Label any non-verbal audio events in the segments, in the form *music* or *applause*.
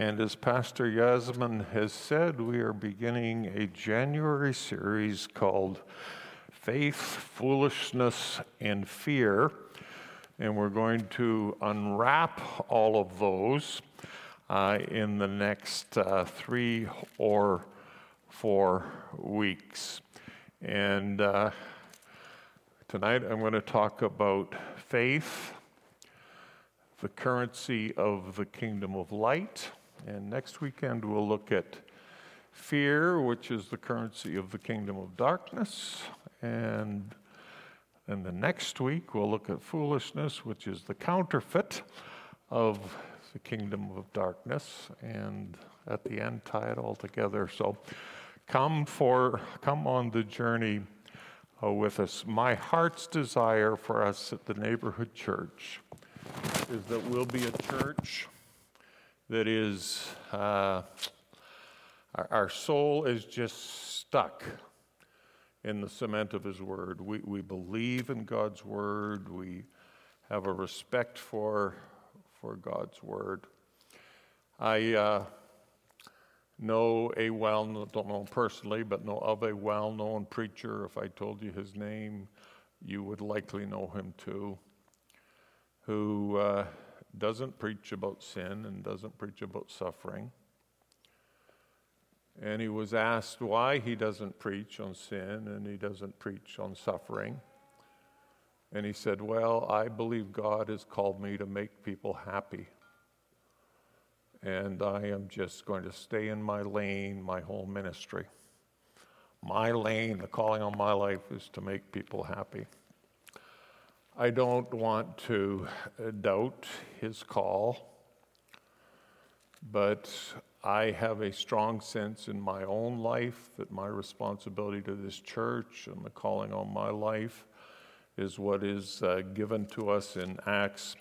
And as Pastor Yasmin has said, we are beginning a January series called Faith, Foolishness, and Fear. And we're going to unwrap all of those uh, in the next uh, three or four weeks. And uh, tonight I'm going to talk about faith, the currency of the kingdom of light and next weekend, we'll look at fear, which is the currency of the kingdom of darkness. And then the next week, we'll look at foolishness, which is the counterfeit of the kingdom of darkness. And at the end, tie it all together. So come for come on the journey uh, with us. My heart's desire for us at the neighborhood church is that we'll be a church that is, uh, our, our, soul is just stuck in the cement of His Word. We, we believe in God's Word, we have a respect for, for God's Word. I uh, know a well known, don't know him personally, but know of a well known preacher. If I told you his name, you would likely know him too, who. Uh, doesn't preach about sin and doesn't preach about suffering. And he was asked why he doesn't preach on sin and he doesn't preach on suffering. And he said, Well, I believe God has called me to make people happy. And I am just going to stay in my lane my whole ministry. My lane, the calling on my life is to make people happy. I don't want to uh, doubt his call, but I have a strong sense in my own life that my responsibility to this church and the calling on my life is what is uh, given to us in Acts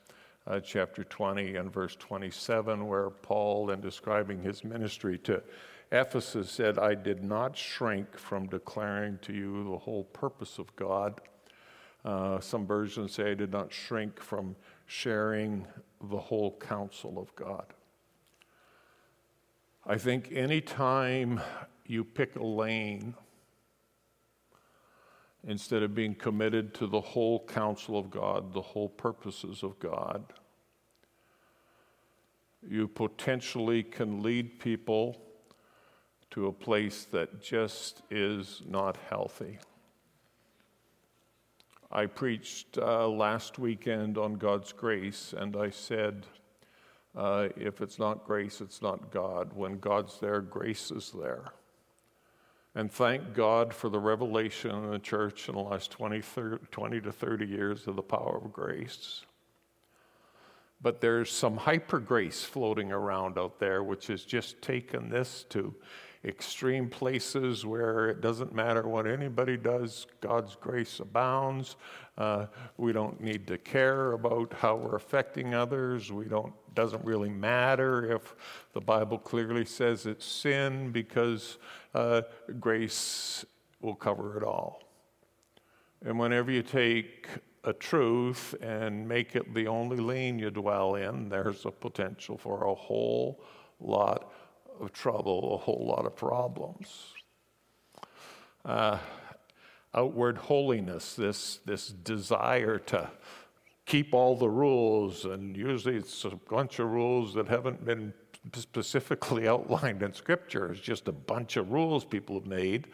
uh, chapter 20 and verse 27, where Paul, in describing his ministry to Ephesus, said, I did not shrink from declaring to you the whole purpose of God uh, some versions say I did not shrink from sharing the whole counsel of God. I think anytime you pick a lane, instead of being committed to the whole counsel of God, the whole purposes of God, you potentially can lead people to a place that just is not healthy. I preached uh, last weekend on God's grace, and I said, uh, if it's not grace, it's not God. When God's there, grace is there. And thank God for the revelation in the church in the last 20, 30, 20 to 30 years of the power of grace. But there's some hyper grace floating around out there, which has just taken this to extreme places where it doesn't matter what anybody does, God's grace abounds. Uh, we don't need to care about how we're affecting others. We don't doesn't really matter if the Bible clearly says it's sin because uh, grace will cover it all. And whenever you take a truth and make it the only lane you dwell in, there's a potential for a whole lot of trouble, a whole lot of problems. Uh, outward holiness, this, this desire to keep all the rules, and usually it's a bunch of rules that haven't been specifically *laughs* outlined in Scripture. It's just a bunch of rules people have made.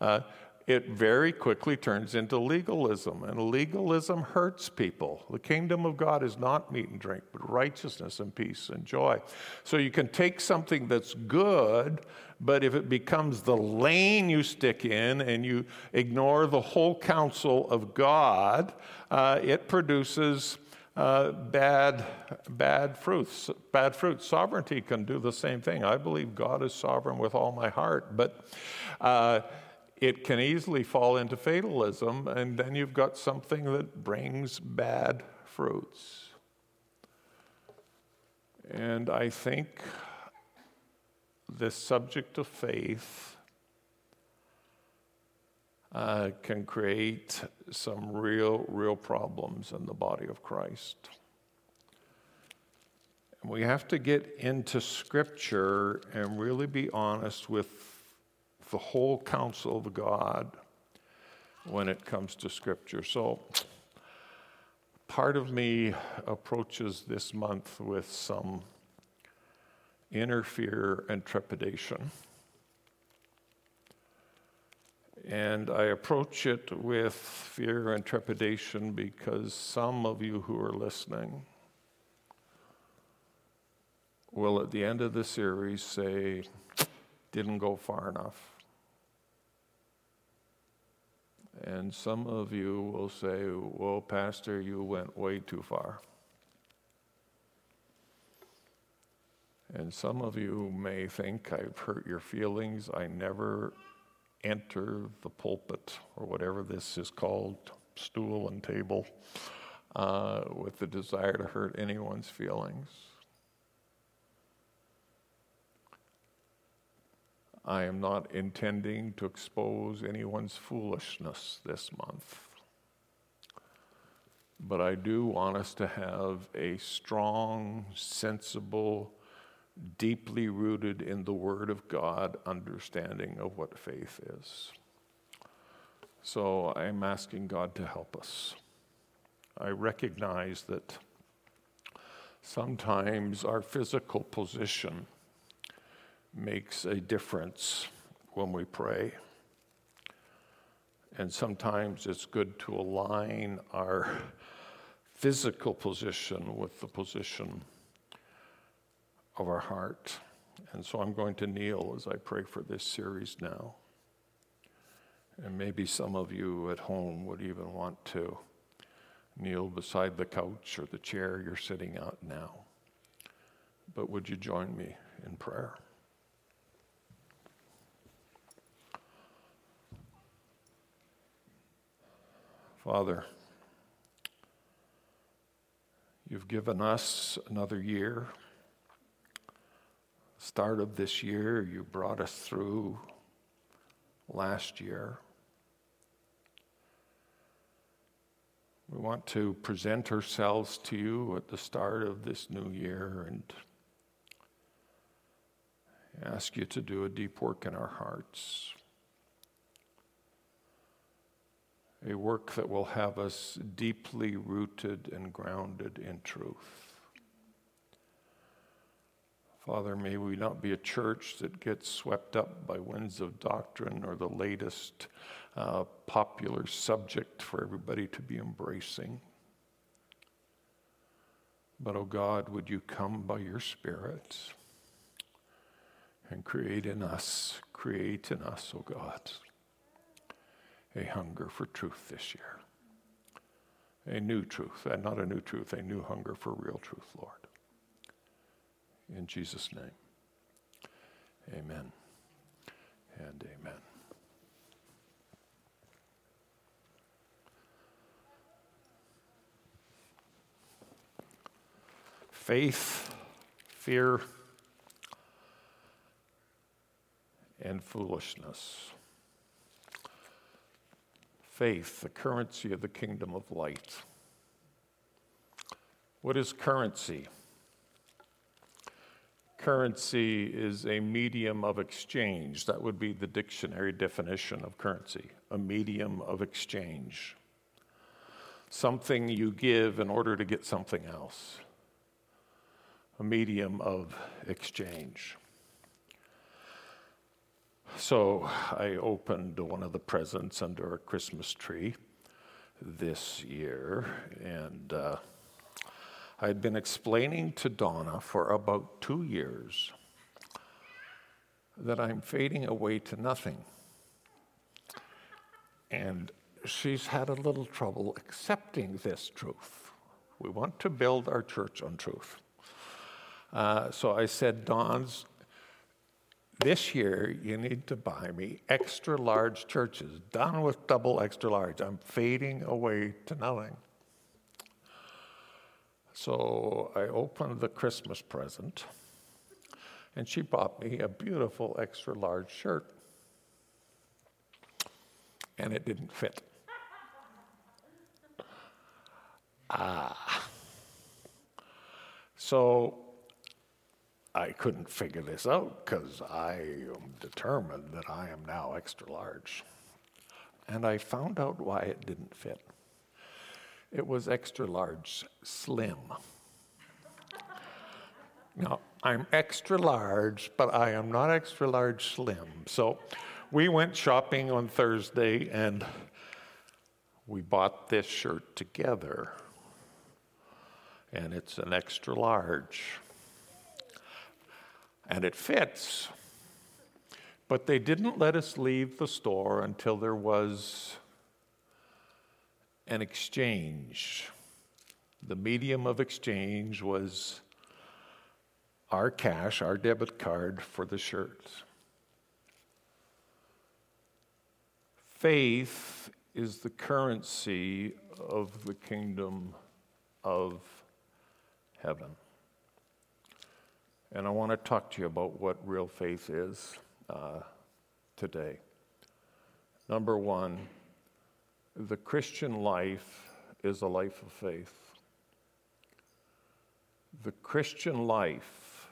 Uh, it very quickly turns into legalism, and legalism hurts people. The kingdom of God is not meat and drink, but righteousness and peace and joy. So you can take something that's good, but if it becomes the lane you stick in and you ignore the whole counsel of God, uh, it produces uh, bad, bad fruits. Bad fruits. Sovereignty can do the same thing. I believe God is sovereign with all my heart, but uh, it can easily fall into fatalism, and then you've got something that brings bad fruits. And I think this subject of faith uh, can create some real, real problems in the body of Christ. We have to get into Scripture and really be honest with the whole counsel of God when it comes to Scripture. So, part of me approaches this month with some inner fear and trepidation. And I approach it with fear and trepidation because some of you who are listening will, at the end of the series, say, didn't go far enough. And some of you will say, Well, Pastor, you went way too far. And some of you may think I've hurt your feelings. I never enter the pulpit or whatever this is called, stool and table, uh, with the desire to hurt anyone's feelings. I am not intending to expose anyone's foolishness this month. But I do want us to have a strong, sensible, deeply rooted in the Word of God understanding of what faith is. So I'm asking God to help us. I recognize that sometimes our physical position makes a difference when we pray. And sometimes it's good to align our physical position with the position of our heart. And so I'm going to kneel as I pray for this series now. And maybe some of you at home would even want to kneel beside the couch or the chair you're sitting at now. But would you join me in prayer? Father, you've given us another year start of this year. You brought us through last year. We want to present ourselves to you at the start of this new year and ask you to do a deep work in our hearts. A work that will have us deeply rooted and grounded in truth. Father, may we not be a church that gets swept up by winds of doctrine or the latest uh, popular subject for everybody to be embracing. But, oh God, would you come by your Spirit and create in us, create in us, oh God, a hunger for truth this year. A new truth, and not a new truth, a new hunger for real truth, Lord. In Jesus' name, amen and amen. Faith, fear, and foolishness. Faith, the currency of the kingdom of light. What is currency? Currency is a medium of exchange. That would be the dictionary definition of currency a medium of exchange. Something you give in order to get something else. A medium of exchange. So I opened one of the presents under a Christmas tree this year, and uh, I'd been explaining to Donna for about two years that I'm fading away to nothing. And she's had a little trouble accepting this truth. We want to build our church on truth. Uh, so I said, Don's, this year you need to buy me extra large churches. Done with double extra large. I'm fading away to nothing. So I opened the Christmas present, and she bought me a beautiful extra large shirt. And it didn't fit. Ah. So I couldn't figure this out because I am determined that I am now extra large. And I found out why it didn't fit. It was extra large, slim. Now, I'm extra large, but I am not extra large slim. So we went shopping on Thursday and we bought this shirt together and it's an extra large. And it fits. But they didn't let us leave the store until there was an exchange. The medium of exchange was our cash, our debit card for the shirts. Faith is the currency of the kingdom of heaven. And I want to talk to you about what real faith is uh, today. Number one, the Christian life is a life of faith. The Christian life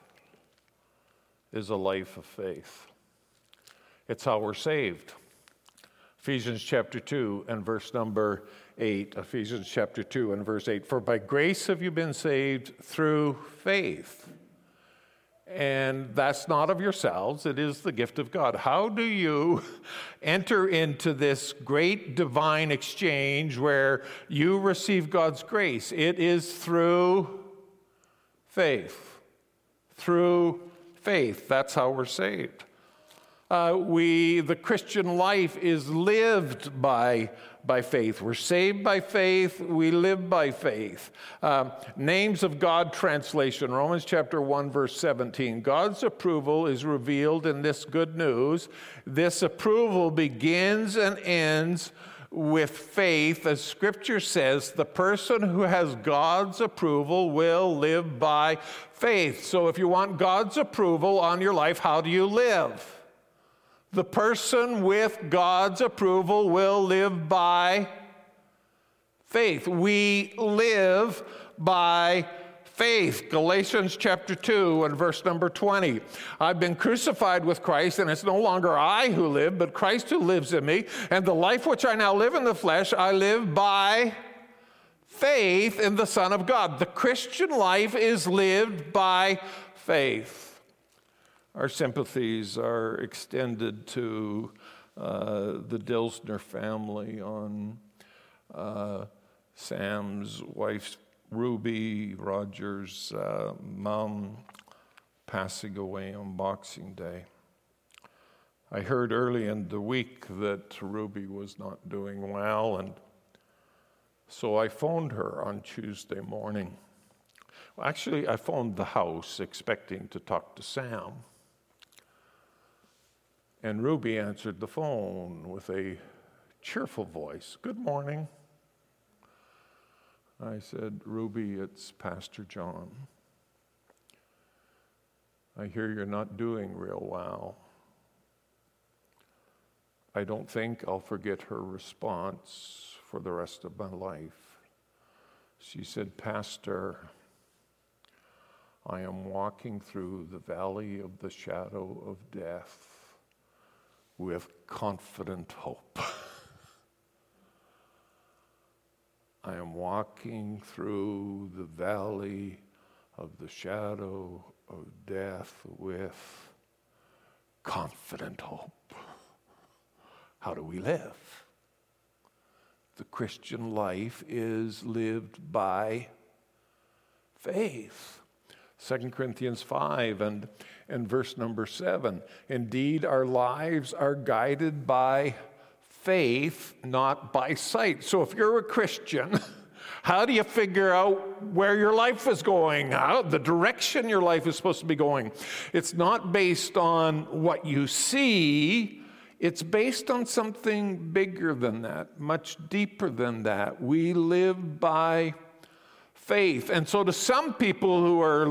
is a life of faith. It's how we're saved. Ephesians chapter 2 and verse number 8, Ephesians chapter 2 and verse 8. For by grace have you been saved through faith. And that's not of yourselves, it is the gift of God. How do you enter into this great divine exchange where you receive God's grace? It is through faith. Through faith. That's how we're saved. Uh, we, the Christian life is lived by, by faith. We're saved by faith. We live by faith. Um, names of God translation, Romans chapter 1, verse 17. God's approval is revealed in this good news. This approval begins and ends with faith. As scripture says, the person who has God's approval will live by faith. So if you want God's approval on your life, how do you live? The person with God's approval will live by faith. We live by faith. Galatians chapter 2 and verse number 20. I've been crucified with Christ, and it's no longer I who live, but Christ who lives in me. And the life which I now live in the flesh, I live by faith in the Son of God. The Christian life is lived by faith. Our sympathies are extended to uh, the Dilsner family on uh, Sam's wife, Ruby Rogers' uh, mom, passing away on Boxing Day. I heard early in the week that Ruby was not doing well, and so I phoned her on Tuesday morning. Well, actually, I phoned the house expecting to talk to Sam. And Ruby answered the phone with a cheerful voice Good morning. I said, Ruby, it's Pastor John. I hear you're not doing real well. I don't think I'll forget her response for the rest of my life. She said, Pastor, I am walking through the valley of the shadow of death with confident hope. *laughs* I am walking through the valley of the shadow of death with confident hope. How do we live? The Christian life is lived by faith. 2 Corinthians 5 and and verse number seven. Indeed, our lives are guided by faith, not by sight. So if you're a Christian, *laughs* How do you figure out where your life is going, how, the direction your life is supposed to be going? It's not based on what you see, it's based on something bigger than that, much deeper than that. We live by faith. And so, to some people who are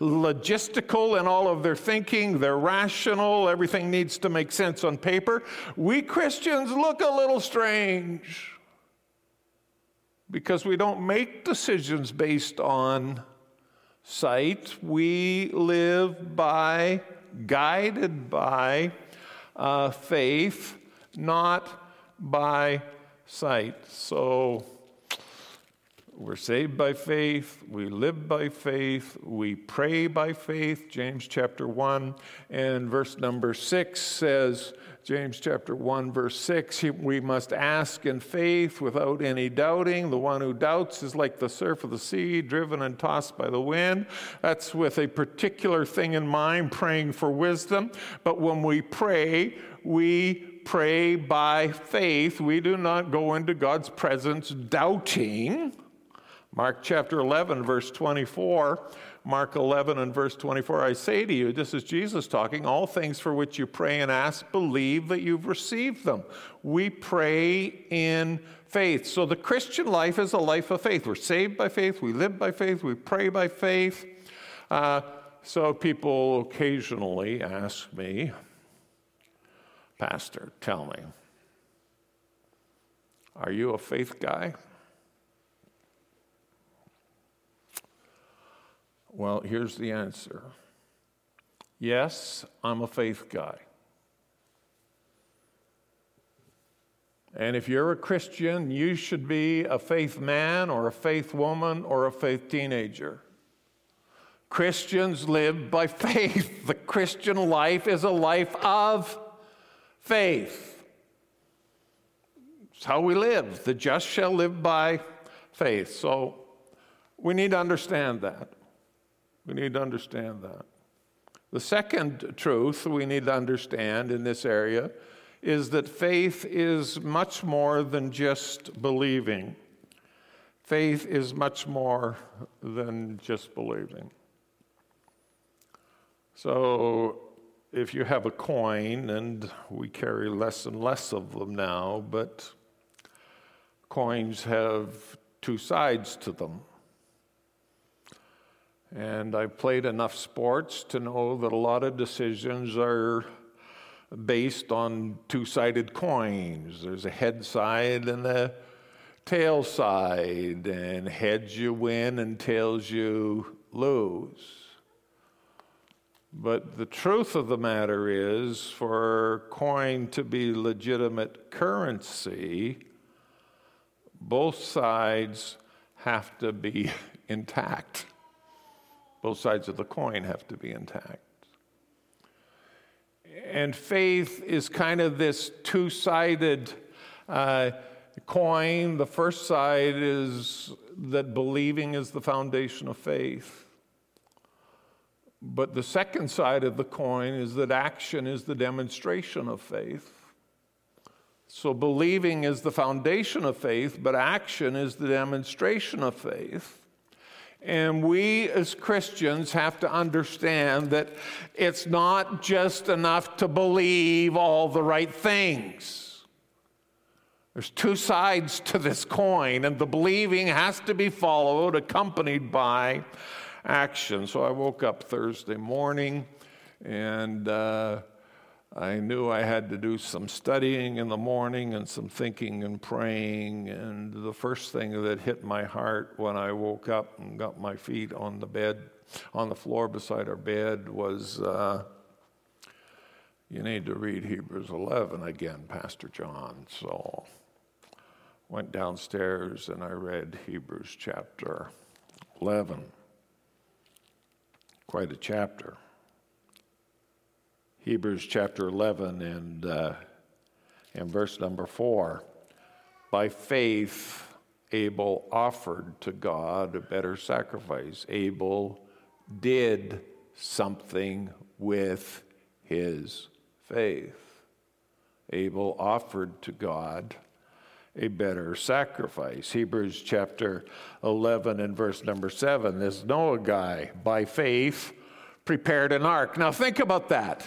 logistical in all of their thinking, they're rational, everything needs to make sense on paper, we Christians look a little strange because we don't make decisions based on sight. We live by, guided by uh, faith, not by sight. So we're saved by faith, we live by faith, we pray by faith. James chapter 1 and verse number 6 says, James chapter 1, verse 6, we must ask in faith without any doubting. The one who doubts is like the surf of the sea, driven and tossed by the wind. That's with a particular thing in mind, praying for wisdom. But when we pray, we pray by faith. We do not go into God's presence doubting. Mark chapter 11, verse 24 Mark 11 and verse 24, I say to you, this is Jesus talking, all things for which you pray and ask, believe that you've received them. We pray in faith. So the Christian life is a life of faith. We're saved by faith, we live by faith, we pray by faith. Uh, so people occasionally ask me, Pastor, tell me, are you a faith guy? Well, here's the answer yes, I'm a faith guy. And if you're a Christian, you should be a faith man or a faith woman or a faith teenager. Christians live by *laughs* faith. The Christian life is a life of faith. It's how we live. The just shall live by faith. So we need to understand that. We need to understand that. The second truth we need to understand in this area is that faith is much more than just believing. Faith is much more than just believing. So, if you have a coin, and we carry less and less of them now, but coins have two sides to them. And I've played enough sports to know that a lot of decisions are based on two sided coins. There's a head side and a tail side, and heads you win and tails you lose. But the truth of the matter is, for coin to be legitimate currency, both sides have to be *laughs* intact. Both sides of the coin have to be intact. And faith is kind of this two sided uh, coin. The first side is that believing is the foundation of faith. But the second side of the coin is that action is the demonstration of faith. So believing is the foundation of faith, but action is the demonstration of faith. And we as Christians have to understand that it's not just enough to believe all the right things. There's two sides to this coin, and the believing has to be followed, accompanied by action. So I woke up Thursday morning and uh, I knew I had to do some studying in the morning and some thinking and praying. And the first thing that hit my heart when I woke up and got my feet on the bed, on the floor beside our bed, was uh, you need to read Hebrews 11 again, Pastor John. So went downstairs and I read Hebrews chapter 11. Quite a chapter. Hebrews chapter 11 and, uh, and verse number 4. By faith, Abel offered to God a better sacrifice. Abel did something with his faith. Abel offered to God a better sacrifice. Hebrews chapter 11 and verse number 7. This Noah guy, by faith, prepared an ark. Now think about that.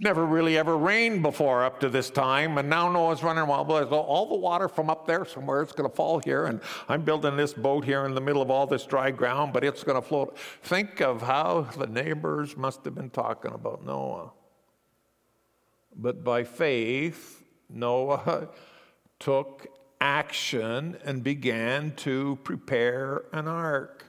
Never really ever rained before up to this time, and now Noah's running wild. All the water from up there somewhere, it's going to fall here, and I'm building this boat here in the middle of all this dry ground, but it's going to float. Think of how the neighbors must have been talking about Noah. But by faith, Noah *laughs* took action and began to prepare an ark.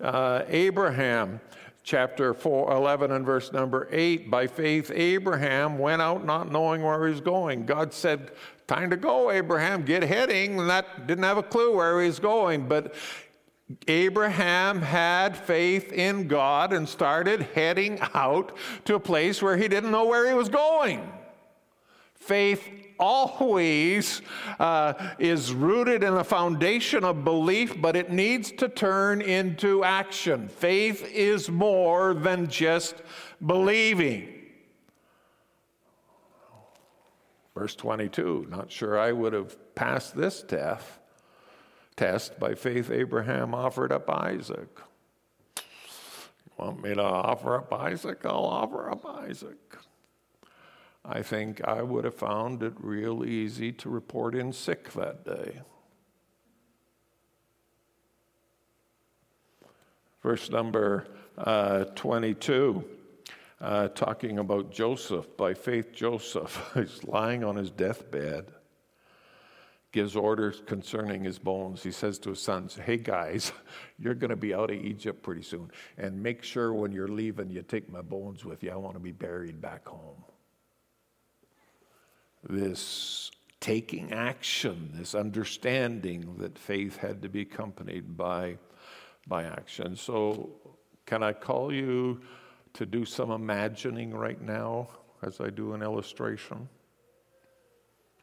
Uh, Abraham, chapter 4, 11 and verse number 8, by faith, Abraham went out not knowing where he was going. God said, Time to go, Abraham, get heading. And that didn't have a clue where he was going, but Abraham had faith in God and started heading out to a place where he didn't know where he was going. Faith always uh, is rooted in a foundation of belief, but it needs to turn into action. Faith is more than just believing. Verse 22, not sure I would have passed this test. Test by faith, Abraham offered up Isaac. You want me to offer up Isaac? I'll offer up Isaac. I think I would have found it real easy to report in sick that day. Verse number uh, 22, uh, talking about Joseph. By faith, Joseph *laughs* is lying on his deathbed, gives orders concerning his bones. He says to his sons, Hey guys, *laughs* you're going to be out of Egypt pretty soon, and make sure when you're leaving, you take my bones with you. I want to be buried back home this taking action, this understanding that faith had to be accompanied by, by action. So, can I call you to do some imagining right now as I do an illustration?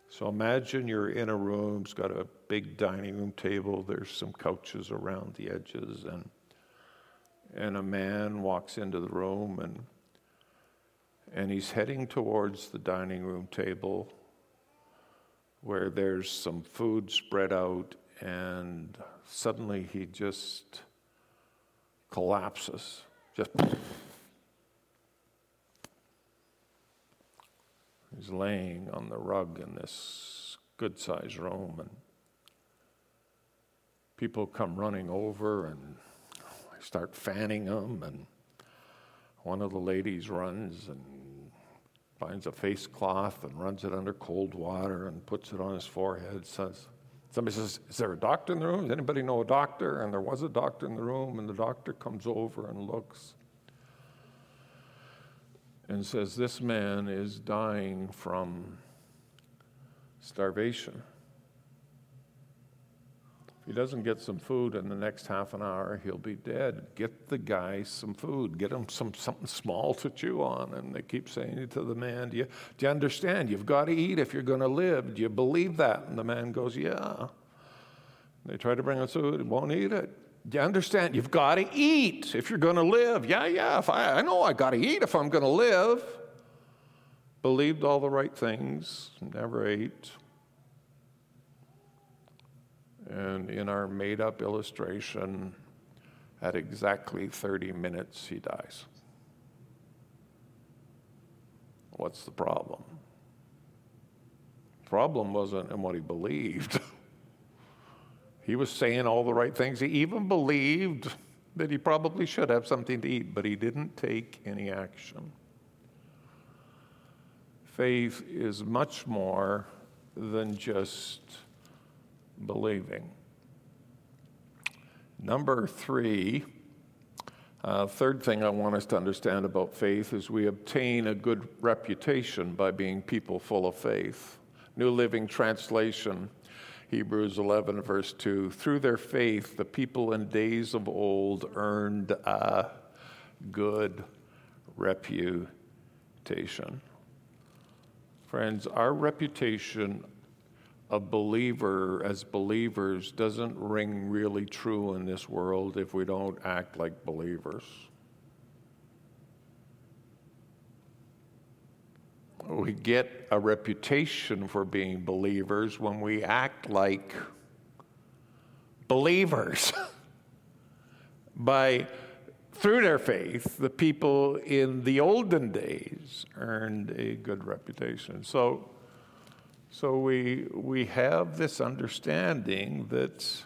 So, imagine you're in a room, it's got a big dining room table, there's some couches around the edges, and, and a man walks into the room and and he's heading towards the dining room table where there's some food spread out, and suddenly he just collapses. Just. He's laying on the rug in this good sized room, and people come running over and start fanning him, and one of the ladies runs and finds a face cloth and runs it under cold water and puts it on his forehead. Says, somebody says, "Is there a doctor in the room? Does anybody know a doctor?" And there was a doctor in the room, and the doctor comes over and looks and says, "This man is dying from starvation." He doesn't get some food in the next half an hour, he'll be dead. Get the guy some food. Get him some something small to chew on. And they keep saying to the man, do you, do you understand? You've got to eat if you're going to live. Do you believe that? And the man goes, Yeah. They try to bring him food, he won't eat it. Do you understand? You've got to eat if you're going to live. Yeah, yeah. If I, I know I got to eat if I'm going to live. Believed all the right things, never ate. And in our made up illustration, at exactly 30 minutes, he dies. What's the problem? Problem wasn't in what he believed. *laughs* he was saying all the right things. He even believed that he probably should have something to eat, but he didn't take any action. Faith is much more than just believing. Number three, uh, third thing I want us to understand about faith is we obtain a good reputation by being people full of faith. New Living Translation, Hebrews 11, verse 2. Through their faith, the people in days of old earned a good reputation. Friends, our reputation a believer as believers doesn't ring really true in this world if we don't act like believers. we get a reputation for being believers when we act like believers. *laughs* By through their faith, the people in the olden days earned a good reputation. So, so we, we have this understanding that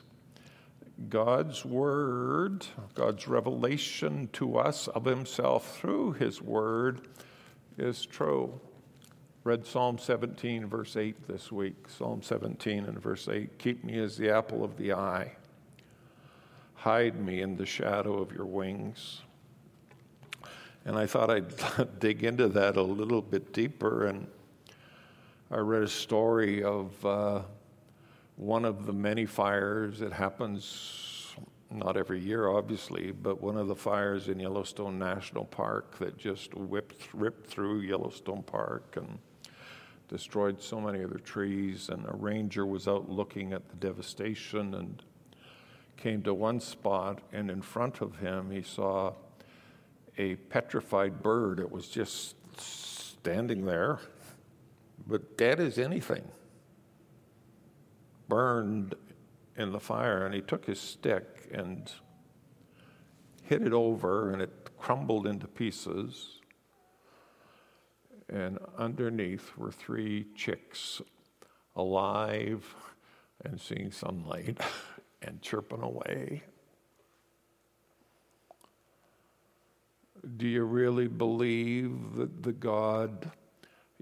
God's word, God's revelation to us of himself through his word is true. Read Psalm 17, verse 8 this week. Psalm 17 and verse 8 Keep me as the apple of the eye. Hide me in the shadow of your wings. And I thought I'd *laughs* dig into that a little bit deeper. And I read a story of uh, one of the many fires that happens not every year, obviously, but one of the fires in Yellowstone National Park that just whipped, ripped through Yellowstone Park and destroyed so many of the trees. And a ranger was out looking at the devastation and came to one spot, and in front of him, he saw a petrified bird. It was just standing there, but dead as anything, burned in the fire. And he took his stick and hit it over, and it crumbled into pieces. And underneath were three chicks alive and seeing sunlight. *laughs* and chirping away. Do you really believe that the God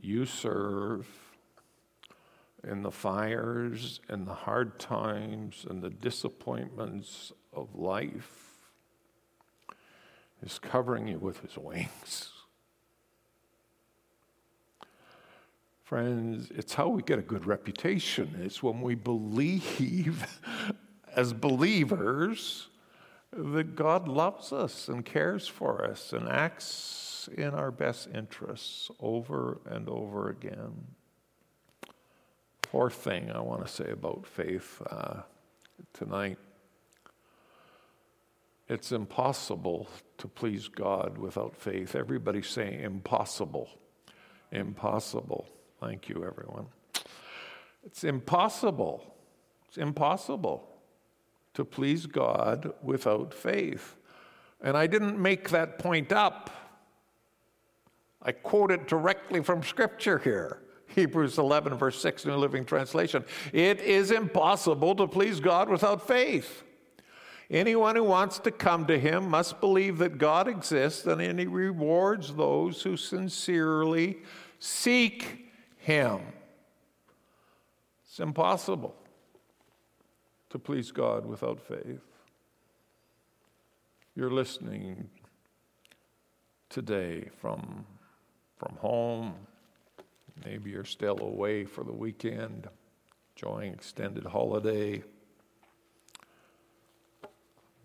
you serve in the fires and the hard times and the disappointments of life is covering you with his wings? Friends, it's how we get a good reputation. It's when we believe *laughs* as believers that God loves us and cares for us and acts in our best interests over and over again. Fourth thing I want to say about faith uh, tonight it's impossible to please God without faith. Everybody say impossible. Impossible. Thank you, everyone. It's impossible. It's impossible to please God without faith. And I didn't make that point up. I quote it directly from Scripture here. Hebrews 11, verse 6, New Living Translation. It is impossible to please God without faith. Anyone who wants to come to him must believe that God exists and he rewards those who sincerely seek him. It's impossible to please God without faith. You're listening today from, from home. Maybe you're still away for the weekend, enjoying extended holiday.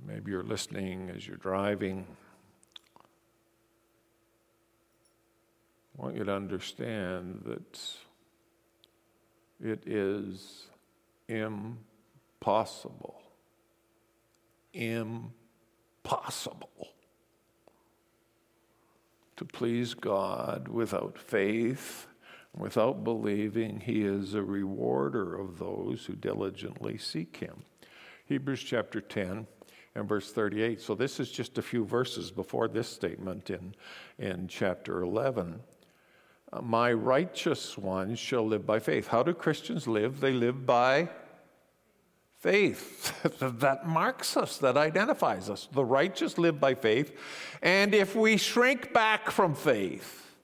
Maybe you're listening as you're driving. I want you to understand that it is impossible impossible. To please God without faith, without believing He is a rewarder of those who diligently seek Him. Hebrews chapter 10 and verse 38. So this is just a few verses before this statement in, in chapter 11. My righteous ones shall live by faith. How do Christians live? They live by faith *laughs* that marks us, that identifies us. The righteous live by faith. And if we shrink back from faith,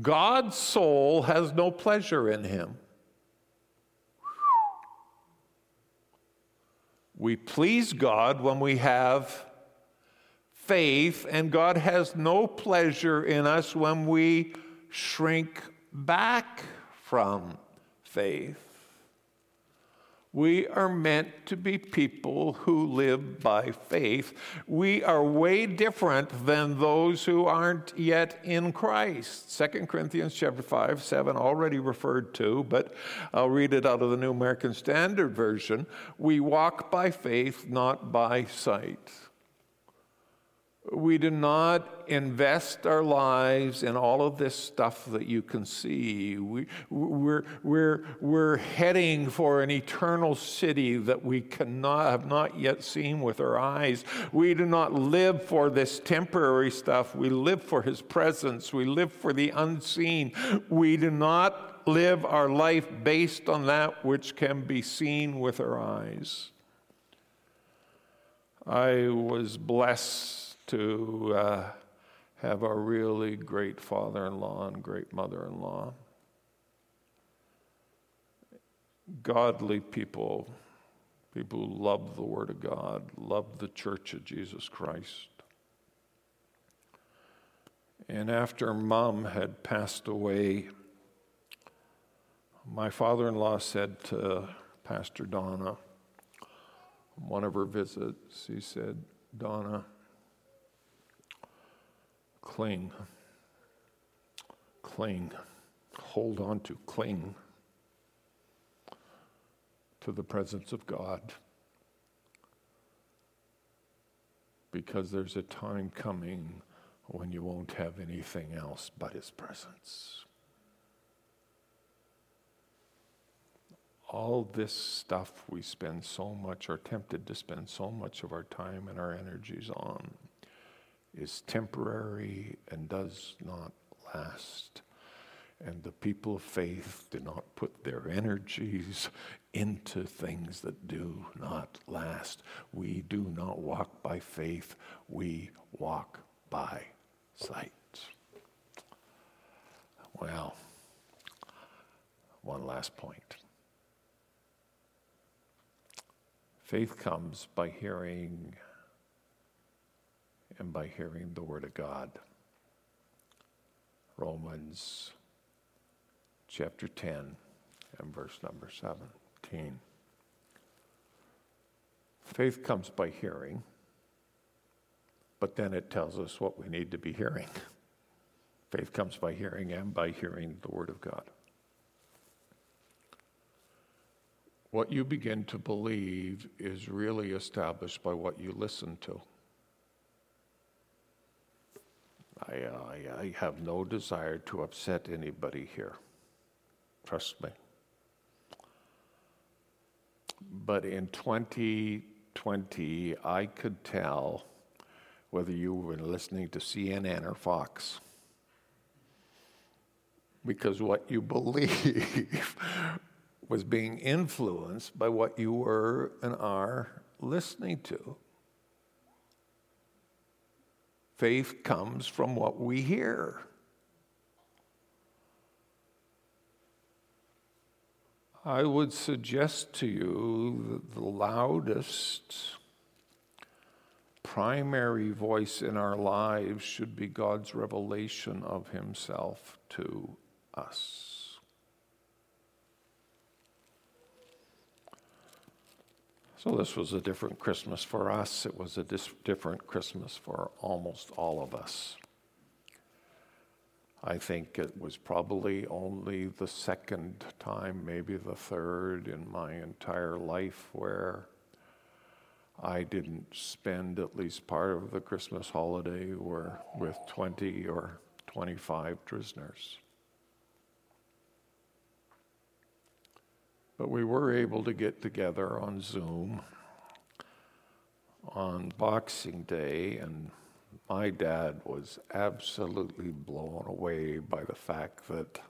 God's soul has no pleasure in him. We please God when we have faith, and God has no pleasure in us when we shrink back from faith. We are meant to be people who live by faith. We are way different than those who aren't yet in Christ. 2 Corinthians chapter 5, 7 already referred to, but I'll read it out of the New American Standard Version. We walk by faith, not by sight. We do not invest our lives in all of this stuff that you can see. We, we're, we're, we're heading for an eternal city that we cannot, have not yet seen with our eyes. We do not live for this temporary stuff. We live for His presence. We live for the unseen. We do not live our life based on that which can be seen with our eyes. I was blessed to uh, have a really great father in law and great mother in law. Godly people, people who love the Word of God, love the Church of Jesus Christ. And after mom had passed away, my father in law said to Pastor Donna, one of her visits, he said, Donna, Cling. Cling. Hold on to, cling to the presence of God. Because there's a time coming when you won't have anything else but His presence. All this stuff we spend so much, are tempted to spend so much of our time and our energies on is temporary and does not last. And the people of faith do not put their energies into things that do not last. We do not walk by faith, we walk by sight. Well, one last point. Faith comes by hearing and by hearing the Word of God. Romans chapter 10 and verse number 17. Faith comes by hearing, but then it tells us what we need to be hearing. *laughs* Faith comes by hearing and by hearing the Word of God. What you begin to believe is really established by what you listen to. I, uh, I, I have no desire to upset anybody here. Trust me. But in 2020, I could tell whether you were listening to CNN or Fox. Because what you believe *laughs* was being influenced by what you were and are listening to. Faith comes from what we hear. I would suggest to you that the loudest primary voice in our lives should be God's revelation of Himself to us. So, this was a different Christmas for us. It was a dis- different Christmas for almost all of us. I think it was probably only the second time, maybe the third in my entire life where I didn't spend at least part of the Christmas holiday where, with 20 or 25 prisoners. But we were able to get together on Zoom on Boxing Day, and my dad was absolutely blown away by the fact that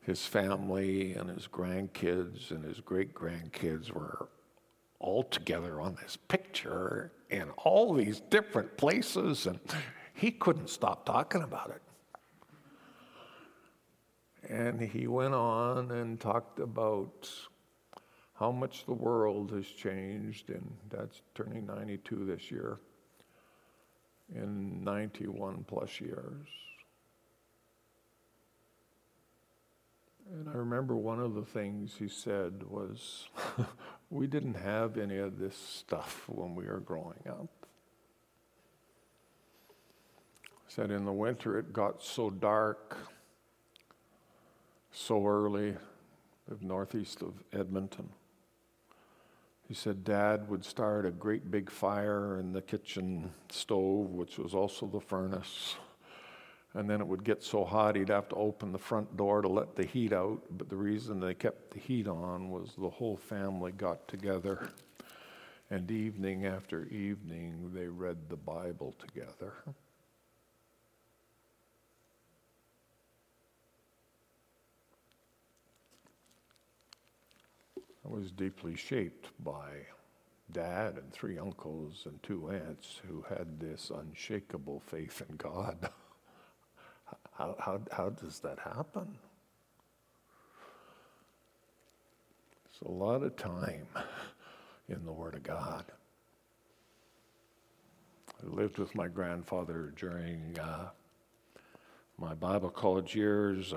his family and his grandkids and his great grandkids were all together on this picture in all these different places, and he couldn't stop talking about it. And he went on and talked about how much the world has changed, and that's turning 92 this year, in 91 plus years. And I remember one of the things he said was, *laughs* We didn't have any of this stuff when we were growing up. He said, In the winter it got so dark so early, live northeast of Edmonton. He said Dad would start a great big fire in the kitchen stove, which was also the furnace. And then it would get so hot he'd have to open the front door to let the heat out. But the reason they kept the heat on was the whole family got together. And evening after evening, they read the Bible together. I was deeply shaped by dad and three uncles and two aunts who had this unshakable faith in God. *laughs* how, how, how does that happen? It's a lot of time in the Word of God. I lived with my grandfather during uh, my Bible college years,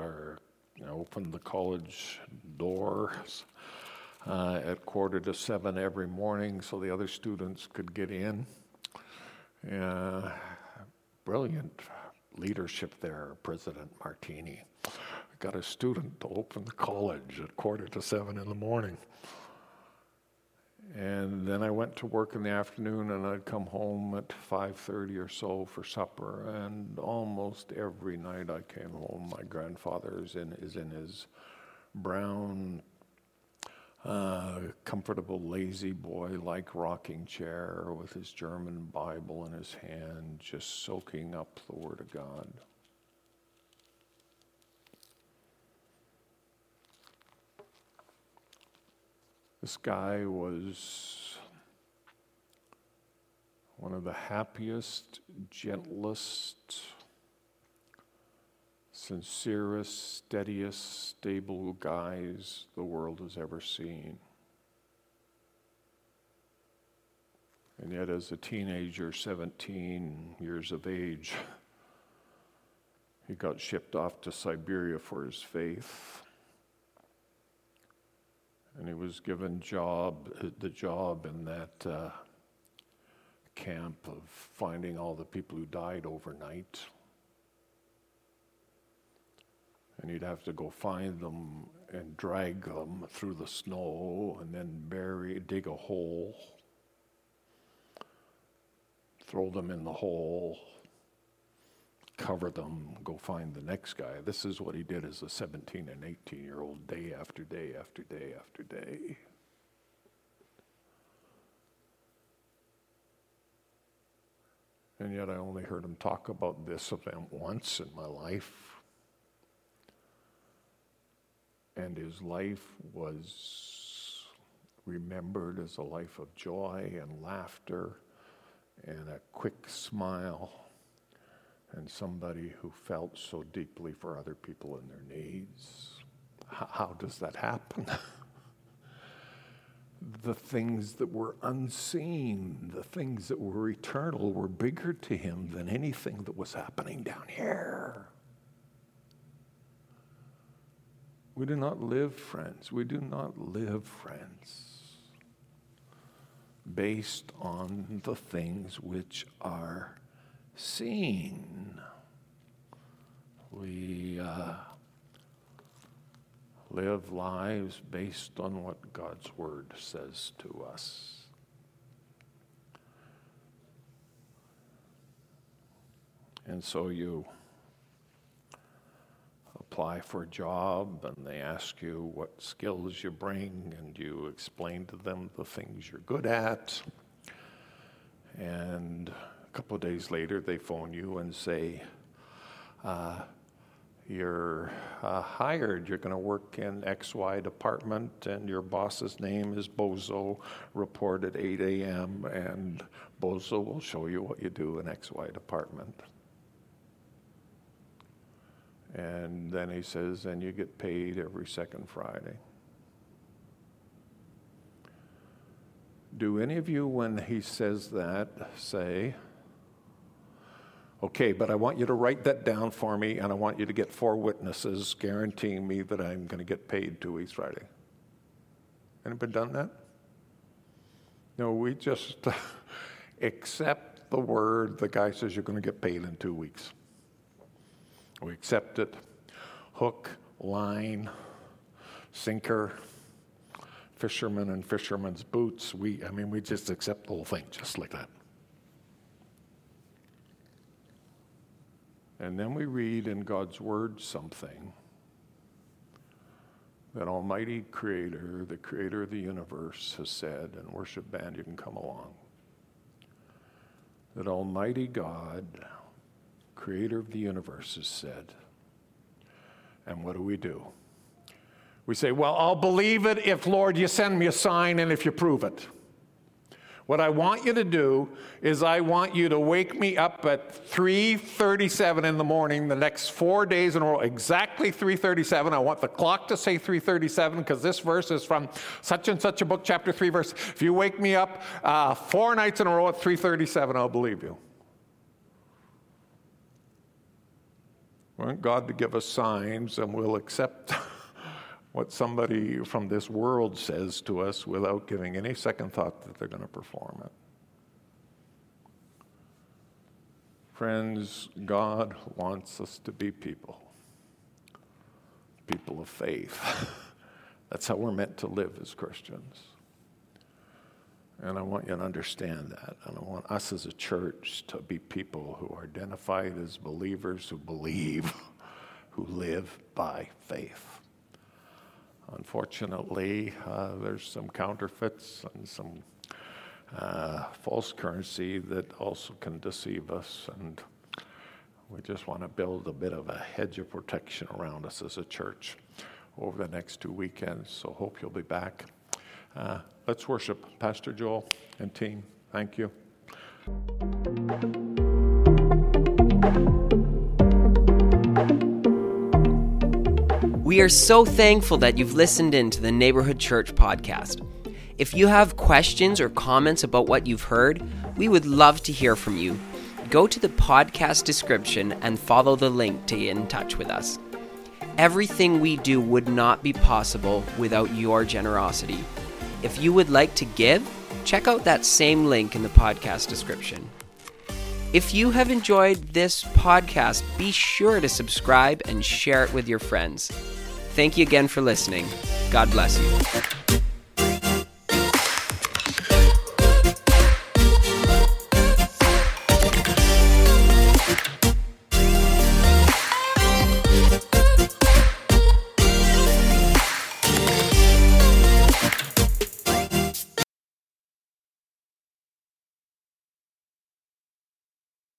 know, opened the college doors uh, at quarter to seven every morning so the other students could get in. Uh, brilliant leadership there, President Martini. Got a student to open the college at quarter to seven in the morning. And then I went to work in the afternoon and I'd come home at 5:30 or so for supper and almost every night I came home my grandfather is in is in his brown uh, comfortable La-Z-Boy like rocking chair with his German Bible in his hand, just soaking up the Word of God. This guy was one of the happiest, gentlest, sincerest, steadiest, stable guys the world has ever seen. And yet, as a teenager, 17 years of age, he got shipped off to Siberia for his faith. And he was given job, the job in that uh, camp of finding all the people who died overnight and he'd have to go find them and drag them through the snow and then bury, dig a hole, throw them in the hole, cover them, go find the next guy. This is what he did as a 17 and 18 year old, day after day after day after day. And yet I only heard him talk about this event once in my life and his life was remembered as a life of joy and laughter and a quick smile and somebody who felt so deeply for other people and their needs. How, how does that happen? *laughs* the things that were unseen, the things that were eternal, were bigger to him than anything that was happening down here. We do not live, friends, we do not live, friends, based on the things which are seen. We uh, live lives based on what God's Word says to us. And so you apply for a job and they ask you what skills you bring and you explain to them the things you're good at. And a couple of days later, they phone you and say, uh, You're uh, hired, you're going to work in XY department, and your boss's name is Bozo. Report at 8 a.m., and Bozo will show you what you do in XY department. And then he says, and you get paid every second Friday. Do any of you, when he says that, say, okay, but I want you to write that down for me, and I want you to get four witnesses guaranteeing me that I'm going to get paid two weeks Friday? Anybody done that? No, we just *laughs* accept the word the guy says you're going to get paid in two weeks. We accept it hook, line, sinker, fishermen and fishermen's boots. We, I mean, we just accept the whole thing just like that. And then we read in God's Word something that Almighty Creator, the Creator of the universe, has said, and worship band, you can come along. That Almighty God, Creator of the universe, has said, and what do we do? We say, Well, I'll believe it if, Lord, you send me a sign and if you prove it. What I want you to do is I want you to wake me up at 3:37 in the morning the next 4 days in a row exactly 3:37 I want the clock to say 3:37 because this verse is from such and such a book chapter 3 verse if you wake me up uh, four nights in a row at 3:37 I'll believe you We want God to give us signs and we'll accept *laughs* what somebody from this world says to us without giving any second thought that they're going to perform it. Friends, God wants us to be people, people of faith. *laughs* That's how we're meant to live as Christians. And I want you to understand that. And I want us as a church to be people who are identified as believers who believe, *laughs* who live by faith. Unfortunately, uh, there's some counterfeits and some uh, false currency that also can deceive us. And we just want to build a bit of a hedge of protection around us as a church over the next two weekends. So, hope you'll be back. Uh, let's worship Pastor Joel and team. Thank you. We are so thankful that you've listened in to the Neighborhood Church podcast. If you have questions or comments about what you've heard, we would love to hear from you. Go to the podcast description and follow the link to get in touch with us. Everything we do would not be possible without your generosity. If you would like to give, check out that same link in the podcast description. If you have enjoyed this podcast, be sure to subscribe and share it with your friends. Thank you again for listening. God bless you.